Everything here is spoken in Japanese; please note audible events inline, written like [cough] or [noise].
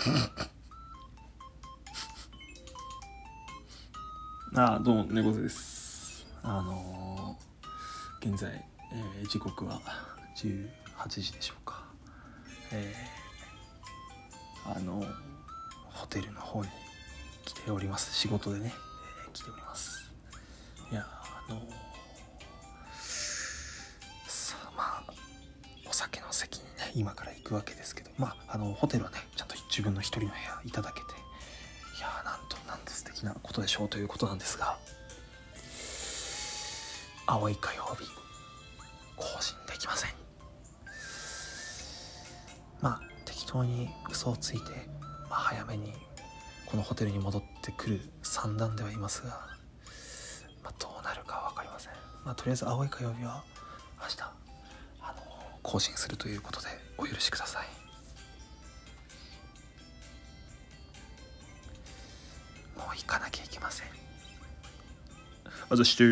[laughs] ああどうも猫背です。あのー、現在、えー、時刻は18時でしょうか。えー、あのホテルの方に来ております。仕事でね、えー、来ております。いやあのさあまあお酒の席にね今から行くわけですけどまああのホテルはねちゃんと自分の一人の部屋いただけていやーなんとなんと素敵なことでしょうということなんですが青い火曜日更新できません。まあ適当に嘘をついて、まあ、早めにこのホテルに戻ってくる算段ではいますが、まあ、どうなるか分かりません、まあ、とりあえず青い火曜日は明日あの更新するということでお許しください。行かなきゃいけません。あざして